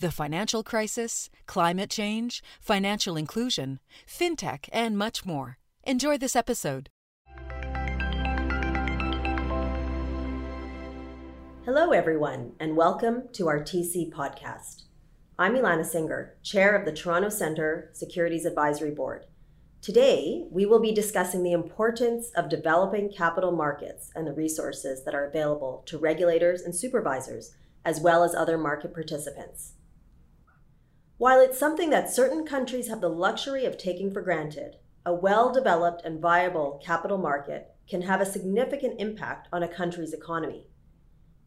The financial crisis, climate change, financial inclusion, fintech, and much more. Enjoy this episode. Hello, everyone, and welcome to our TC podcast. I'm Ilana Singer, Chair of the Toronto Centre Securities Advisory Board. Today, we will be discussing the importance of developing capital markets and the resources that are available to regulators and supervisors, as well as other market participants. While it's something that certain countries have the luxury of taking for granted, a well developed and viable capital market can have a significant impact on a country's economy.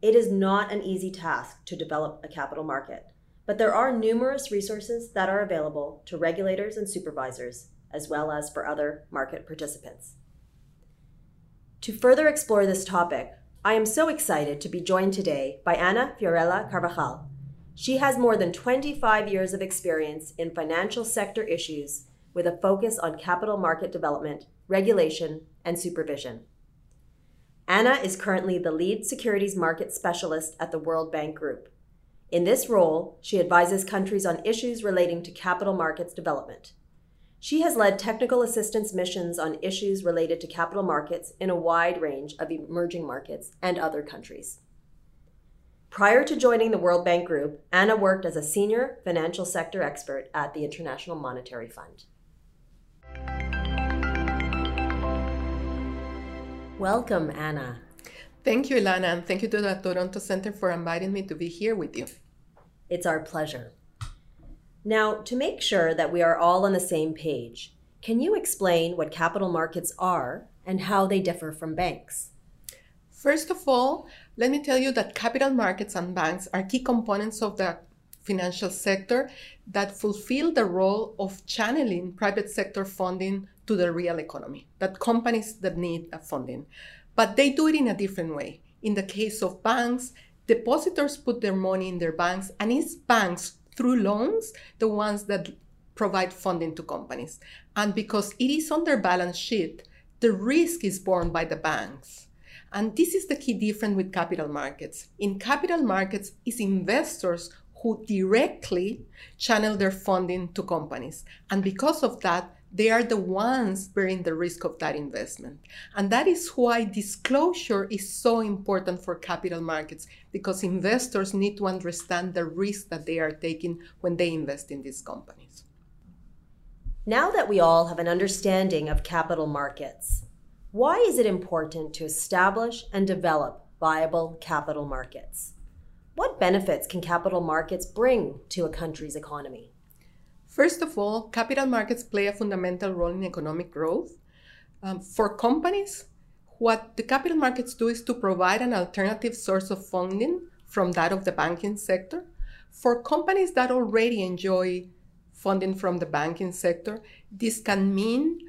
It is not an easy task to develop a capital market, but there are numerous resources that are available to regulators and supervisors, as well as for other market participants. To further explore this topic, I am so excited to be joined today by Ana Fiorella Carvajal. She has more than 25 years of experience in financial sector issues with a focus on capital market development, regulation, and supervision. Ana is currently the lead securities market specialist at the World Bank Group. In this role, she advises countries on issues relating to capital markets development. She has led technical assistance missions on issues related to capital markets in a wide range of emerging markets and other countries. Prior to joining the World Bank Group, Ana worked as a senior financial sector expert at the International Monetary Fund. Welcome, Ana. Thank you, Ilana, and thank you to the Toronto Centre for inviting me to be here with you. It's our pleasure. Now, to make sure that we are all on the same page, can you explain what capital markets are and how they differ from banks? First of all, let me tell you that capital markets and banks are key components of the financial sector that fulfill the role of channeling private sector funding to the real economy, that companies that need funding. But they do it in a different way. In the case of banks, depositors put their money in their banks, and it's banks through loans the ones that provide funding to companies. And because it is on their balance sheet, the risk is borne by the banks. And this is the key difference with capital markets. In capital markets, it's investors who directly channel their funding to companies. And because of that, they are the ones bearing the risk of that investment. And that is why disclosure is so important for capital markets because investors need to understand the risk that they are taking when they invest in these companies. Now that we all have an understanding of capital markets, why is it important to establish and develop viable capital markets? What benefits can capital markets bring to a country's economy? First of all, capital markets play a fundamental role in economic growth. Um, for companies, what the capital markets do is to provide an alternative source of funding from that of the banking sector. For companies that already enjoy funding from the banking sector, this can mean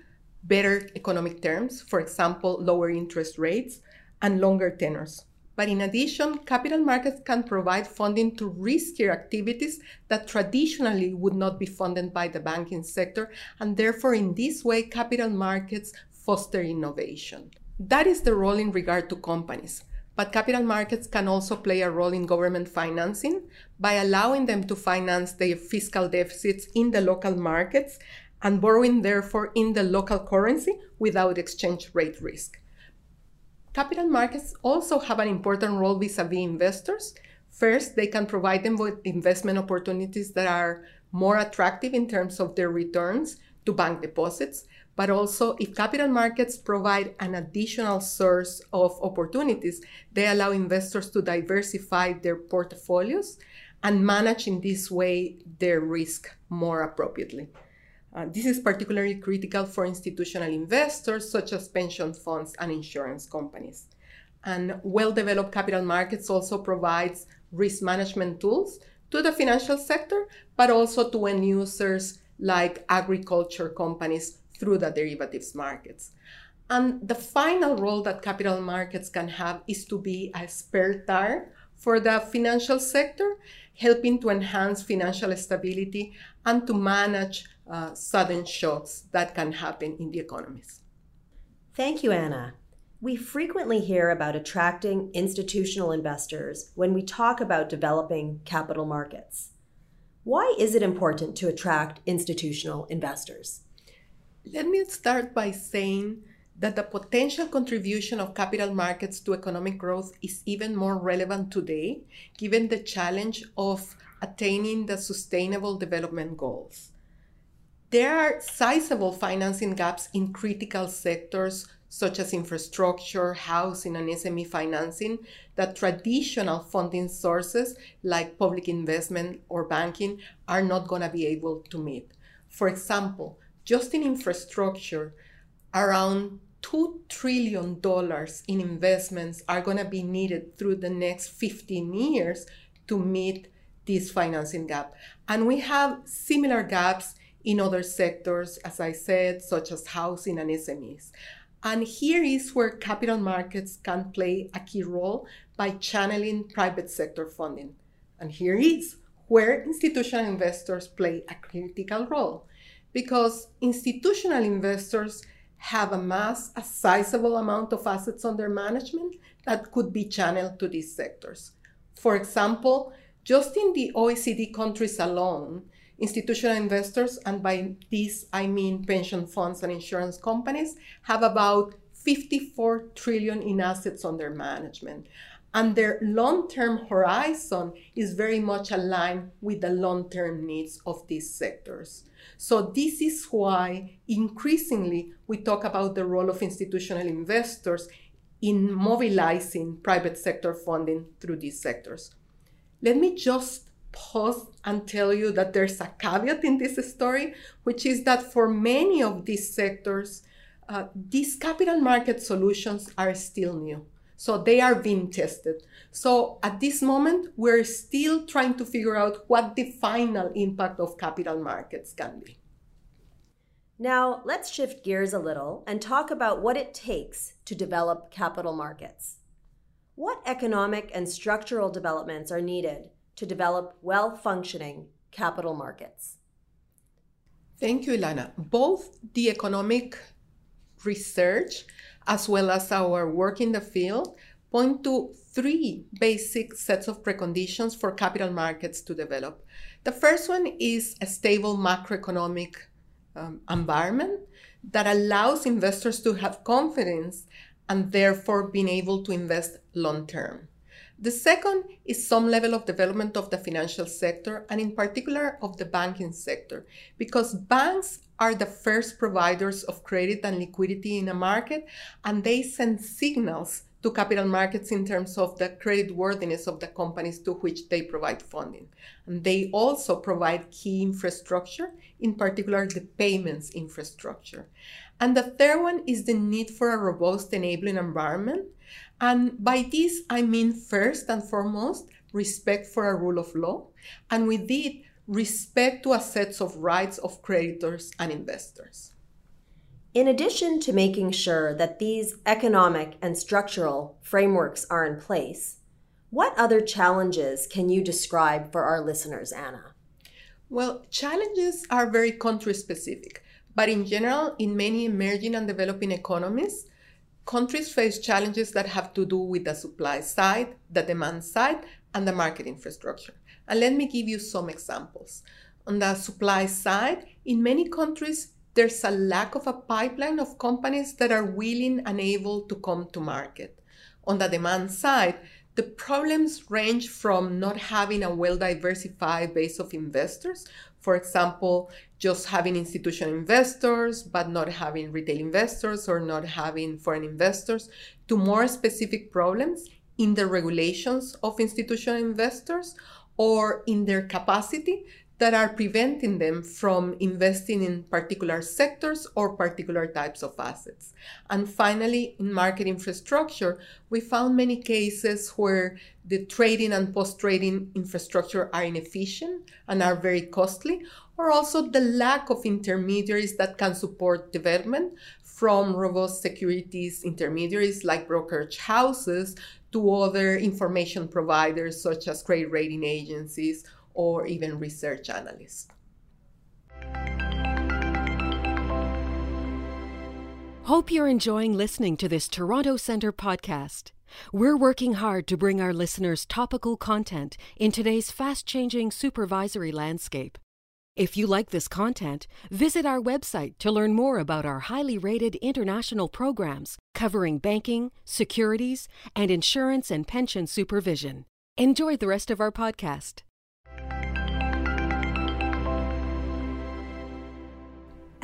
better economic terms, for example, lower interest rates and longer tenors. But in addition, capital markets can provide funding to riskier activities that traditionally would not be funded by the banking sector, and therefore, in this way, capital markets foster innovation. That is the role in regard to companies. But capital markets can also play a role in government financing by allowing them to finance their fiscal deficits in the local markets and borrowing, therefore, in the local currency without exchange rate risk. Capital markets also have an important role vis a vis investors. First, they can provide them with investment opportunities that are more attractive in terms of their returns to bank deposits. But also, if capital markets provide an additional source of opportunities, they allow investors to diversify their portfolios and manage in this way their risk more appropriately. Uh, this is particularly critical for institutional investors such as pension funds and insurance companies. And well-developed capital markets also provides risk management tools to the financial sector, but also to end users like agriculture companies through the derivatives markets. And the final role that capital markets can have is to be a spare tire for the financial sector, helping to enhance financial stability and to manage uh, sudden shocks that can happen in the economies. Thank you, Ana. We frequently hear about attracting institutional investors when we talk about developing capital markets. Why is it important to attract institutional investors? Let me start by saying that the potential contribution of capital markets to economic growth is even more relevant today, given the challenge of attaining the Sustainable Development Goals. There are sizable financing gaps in critical sectors such as infrastructure, housing, and SME financing that traditional funding sources like public investment or banking are not going to be able to meet. For example, just in infrastructure, around $2 trillion in investments are going to be needed through the next 15 years to meet this financing gap. And we have similar gaps in other sectors, as I said, such as housing and SMEs. And here is where capital markets can play a key role by channeling private sector funding. And here is where institutional investors play a critical role because institutional investors have amassed a sizable amount of assets under management that could be channeled to these sectors. For example, just in the OECD countries alone, institutional investors, and by this I mean pension funds and insurance companies, have about 54 trillion in assets under management. And their long term horizon is very much aligned with the long term needs of these sectors. So, this is why increasingly we talk about the role of institutional investors in mobilizing private sector funding through these sectors. Let me just pause and tell you that there's a caveat in this story, which is that for many of these sectors, uh, these capital market solutions are still new. So they are being tested. So at this moment, we're still trying to figure out what the final impact of capital markets can be. Now, let's shift gears a little and talk about what it takes to develop capital markets. What economic and structural developments are needed to develop well functioning capital markets? Thank you, Ilana. Both the economic research as well as our work in the field point to three basic sets of preconditions for capital markets to develop. The first one is a stable macroeconomic um, environment that allows investors to have confidence and therefore being able to invest long term. The second is some level of development of the financial sector and, in particular, of the banking sector, because banks are the first providers of credit and liquidity in a market, and they send signals to capital markets in terms of the credit worthiness of the companies to which they provide funding. And they also provide key infrastructure, in particular the payments infrastructure. And the third one is the need for a robust enabling environment. And by this, I mean first and foremost, respect for a rule of law. And with it, respect to a set of rights of creditors and investors. In addition to making sure that these economic and structural frameworks are in place, what other challenges can you describe for our listeners, Ana? Well, challenges are very country specific, but in general, in many emerging and developing economies, countries face challenges that have to do with the supply side, the demand side, and the market infrastructure. And let me give you some examples. On the supply side, in many countries, there's a lack of a pipeline of companies that are willing and able to come to market. On the demand side, the problems range from not having a well diversified base of investors, for example, just having institutional investors, but not having retail investors or not having foreign investors, to more specific problems in the regulations of institutional investors or in their capacity that are preventing them from investing in particular sectors or particular types of assets. And finally, in market infrastructure, we found many cases where the trading and post trading infrastructure are inefficient and are very costly, or also the lack of intermediaries that can support development from robust securities intermediaries like brokerage houses to other information providers such as credit rating agencies or even research analysts. Hope you're enjoying listening to this Toronto Centre podcast. We're working hard to bring our listeners topical content in today's fast changing supervisory landscape. If you like this content, visit our website to learn more about our highly rated international programs covering banking, securities, and insurance and pension supervision. Enjoy the rest of our podcast.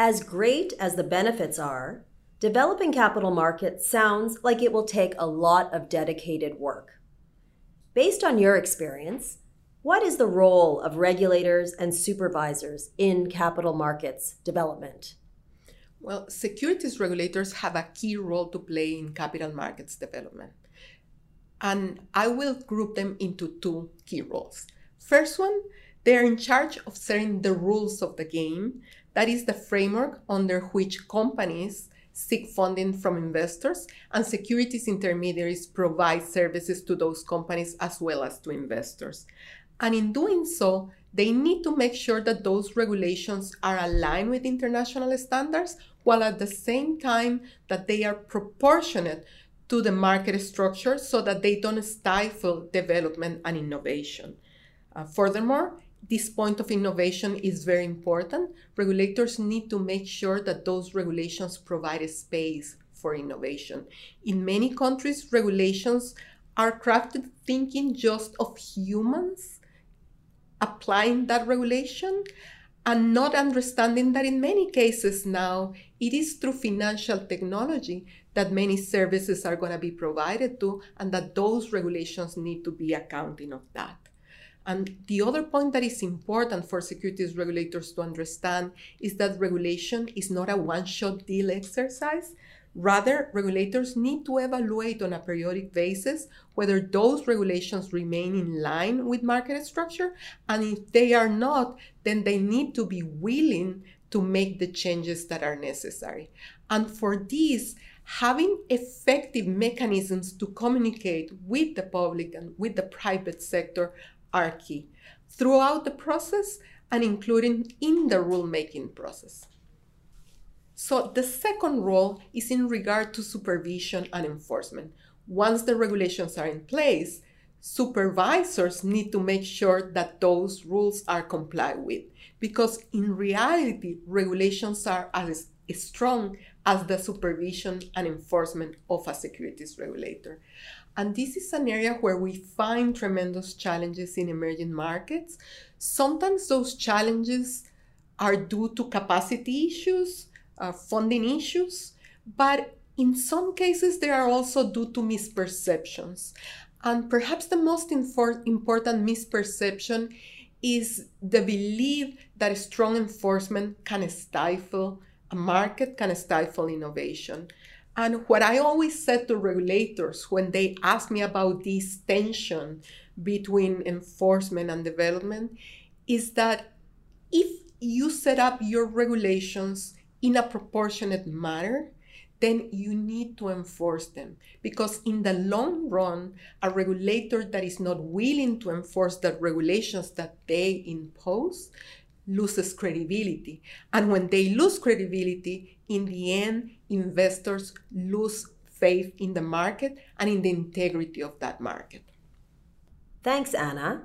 As great as the benefits are, developing capital markets sounds like it will take a lot of dedicated work. Based on your experience, what is the role of regulators and supervisors in capital markets development? Well, securities regulators have a key role to play in capital markets development. And I will group them into two key roles. First one, they are in charge of setting the rules of the game that is the framework under which companies seek funding from investors and securities intermediaries provide services to those companies as well as to investors. And in doing so, they need to make sure that those regulations are aligned with international standards while at the same time that they are proportionate to the market structure so that they don't stifle development and innovation. Uh, furthermore, this point of innovation is very important. Regulators need to make sure that those regulations provide a space for innovation. In many countries, regulations are crafted thinking just of humans applying that regulation and not understanding that in many cases now it is through financial technology that many services are going to be provided to and that those regulations need to be accounting of that and the other point that is important for securities regulators to understand is that regulation is not a one shot deal exercise. Rather, regulators need to evaluate on a periodic basis whether those regulations remain in line with market structure. And if they are not, then they need to be willing to make the changes that are necessary. And for this, having effective mechanisms to communicate with the public and with the private sector are key throughout the process and including in the rulemaking process. So the second role is in regard to supervision and enforcement. Once the regulations are in place, supervisors need to make sure that those rules are complied with because in reality regulations are as strong as the supervision and enforcement of a securities regulator and this is an area where we find tremendous challenges in emerging markets. Sometimes those challenges are due to capacity issues, uh, funding issues, but in some cases they are also due to misperceptions. And perhaps the most infor- important misperception is the belief that strong enforcement can stifle a market, can stifle innovation. And what I always said to regulators when they ask me about this tension between enforcement and development is that if you set up your regulations in a proportionate manner, then you need to enforce them. Because in the long run, a regulator that is not willing to enforce the regulations that they impose loses credibility. And when they lose credibility, in the end, investors lose faith in the market and in the integrity of that market. Thanks, Ana.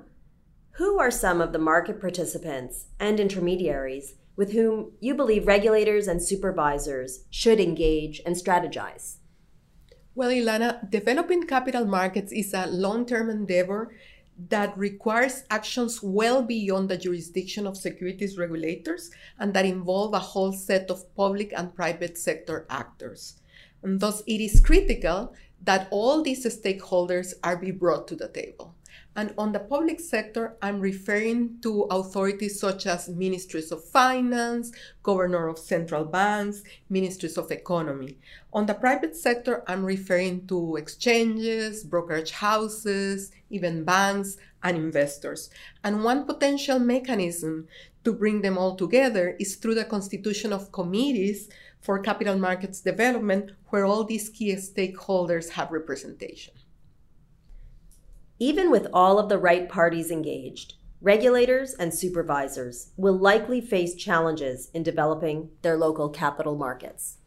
Who are some of the market participants and intermediaries with whom you believe regulators and supervisors should engage and strategize? Well, Ilana, developing capital markets is a long term endeavor that requires actions well beyond the jurisdiction of securities regulators and that involve a whole set of public and private sector actors. And thus, it is critical that all these stakeholders are be brought to the table. And on the public sector, I'm referring to authorities such as ministries of finance, governor of central banks, ministries of economy. On the private sector, I'm referring to exchanges, brokerage houses, even banks, and investors. And one potential mechanism to bring them all together is through the constitution of committees for capital markets development, where all these key stakeholders have representation. Even with all of the right parties engaged, regulators and supervisors will likely face challenges in developing their local capital markets.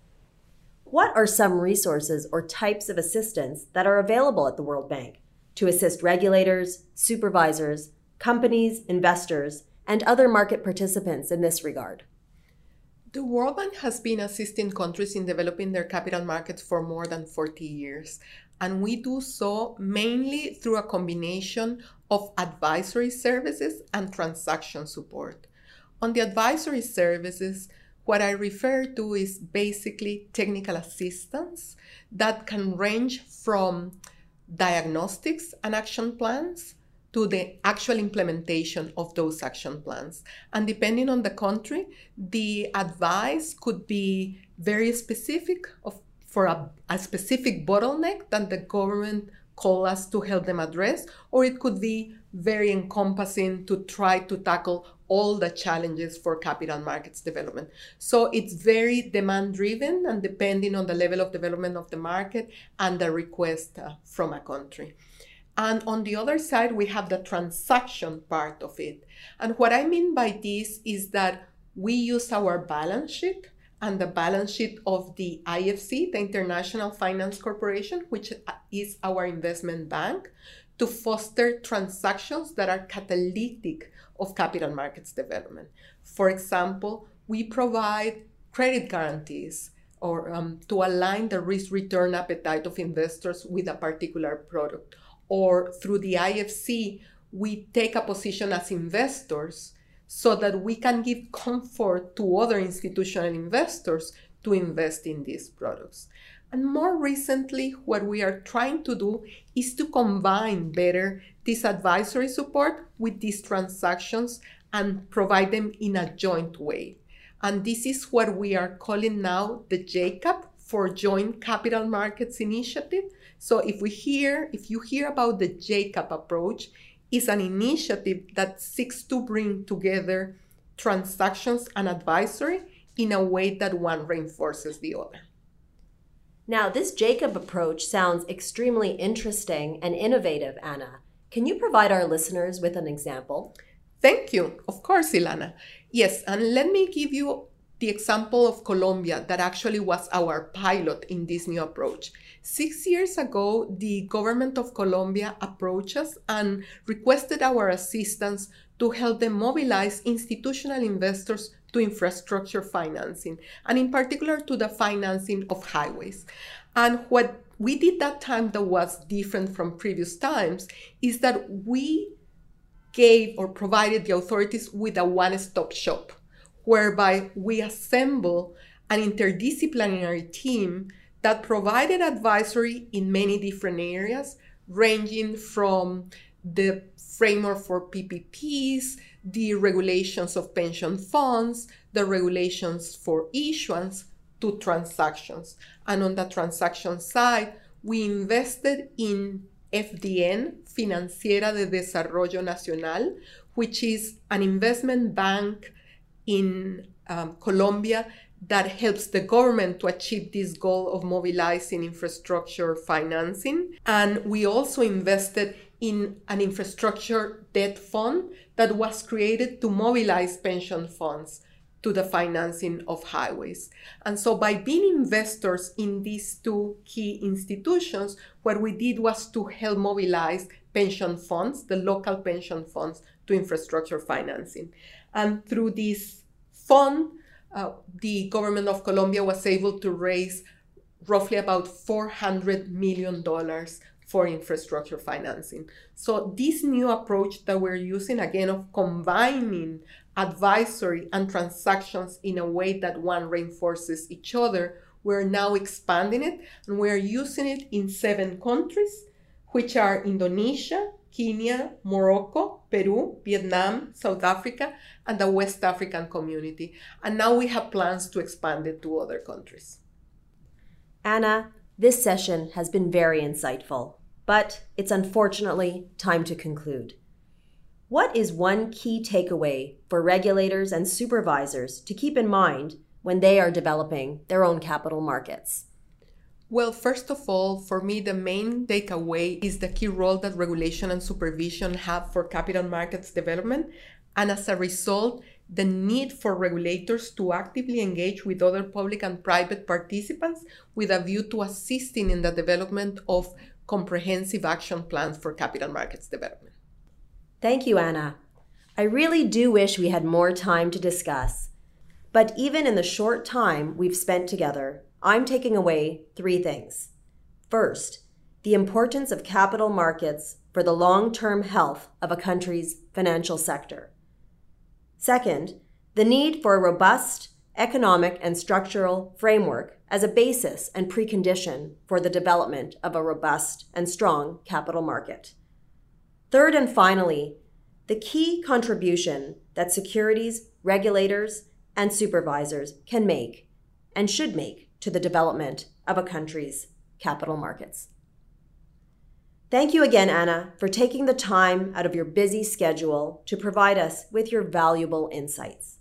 What are some resources or types of assistance that are available at the World Bank to assist regulators, supervisors, companies, investors, and other market participants in this regard? The World Bank has been assisting countries in developing their capital markets for more than 40 years, and we do so mainly through a combination of advisory services and transaction support. On the advisory services, what I refer to is basically technical assistance that can range from diagnostics and action plans to the actual implementation of those action plans. And depending on the country, the advice could be very specific of for a, a specific bottleneck that the government call us to help them address, or it could be very encompassing to try to tackle all the challenges for capital markets development. So it's very demand driven and depending on the level of development of the market and the request uh, from a country. And on the other side, we have the transaction part of it. And what I mean by this is that we use our balance sheet and the balance sheet of the IFC, the International Finance Corporation, which is our investment bank, to foster transactions that are catalytic of capital markets development. For example, we provide credit guarantees or um, to align the risk return appetite of investors with a particular product. Or through the IFC, we take a position as investors so that we can give comfort to other institutional investors to invest in these products. And more recently, what we are trying to do is to combine better this advisory support with these transactions and provide them in a joint way. And this is what we are calling now the JCAP for Joint Capital Markets Initiative. So if we hear, if you hear about the JCAP approach, is an initiative that seeks to bring together transactions and advisory in a way that one reinforces the other. Now, this JCAP approach sounds extremely interesting and innovative, Ana. Can you provide our listeners with an example? Thank you. Of course, Ilana. Yes, and let me give you the example of Colombia that actually was our pilot in this new approach. Six years ago, the government of Colombia approached us and requested our assistance to help them mobilize institutional investors to infrastructure financing, and in particular to the financing of highways. And what we did that time that was different from previous times is that we gave or provided the authorities with a one stop shop, whereby we assemble an interdisciplinary team that provided advisory in many different areas, ranging from the framework for PPPs, the regulations of pension funds, the regulations for issuance to transactions. And on the transaction side, we invested in FDN, Financiera de Desarrollo Nacional, which is an investment bank in um, Colombia that helps the government to achieve this goal of mobilizing infrastructure financing. And we also invested in an infrastructure debt fund that was created to mobilize pension funds to the financing of highways. And so, by being investors in these two key institutions, what we did was to help mobilize pension funds, the local pension funds, to infrastructure financing. And through this fund, uh, the government of Colombia was able to raise roughly about $400 million for infrastructure financing. So, this new approach that we're using, again, of combining advisory and transactions in a way that one reinforces each other, we're now expanding it and we're using it in seven countries, which are Indonesia, Kenya, Morocco, Peru, Vietnam, South Africa, and the West African community. And now we have plans to expand it to other countries. Ana, this session has been very insightful, but it's unfortunately time to conclude. What is one key takeaway for regulators and supervisors to keep in mind when they are developing their own capital markets? Well, first of all, for me, the main takeaway is the key role that regulation and supervision have for capital markets development. And as a result, the need for regulators to actively engage with other public and private participants with a view to assisting in the development of comprehensive action plans for capital markets development. Thank you, Ana. I really do wish we had more time to discuss. But even in the short time we've spent together, I'm taking away three things. First, the importance of capital markets for the long term health of a country's financial sector. Second, the need for a robust economic and structural framework as a basis and precondition for the development of a robust and strong capital market. Third and finally, the key contribution that securities, regulators, and supervisors can make and should make to the development of a country's capital markets. Thank you again, Ana, for taking the time out of your busy schedule to provide us with your valuable insights.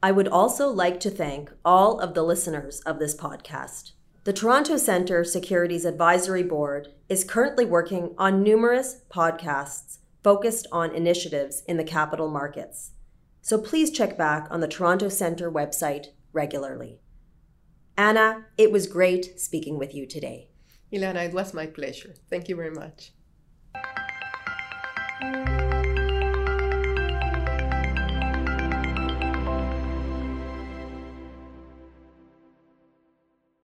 I would also like to thank all of the listeners of this podcast. The Toronto Centre Securities Advisory Board is currently working on numerous podcasts focused on initiatives in the capital markets. So please check back on the Toronto Centre website regularly. Ana, it was great speaking with you today. Ilana, it was my pleasure. Thank you very much.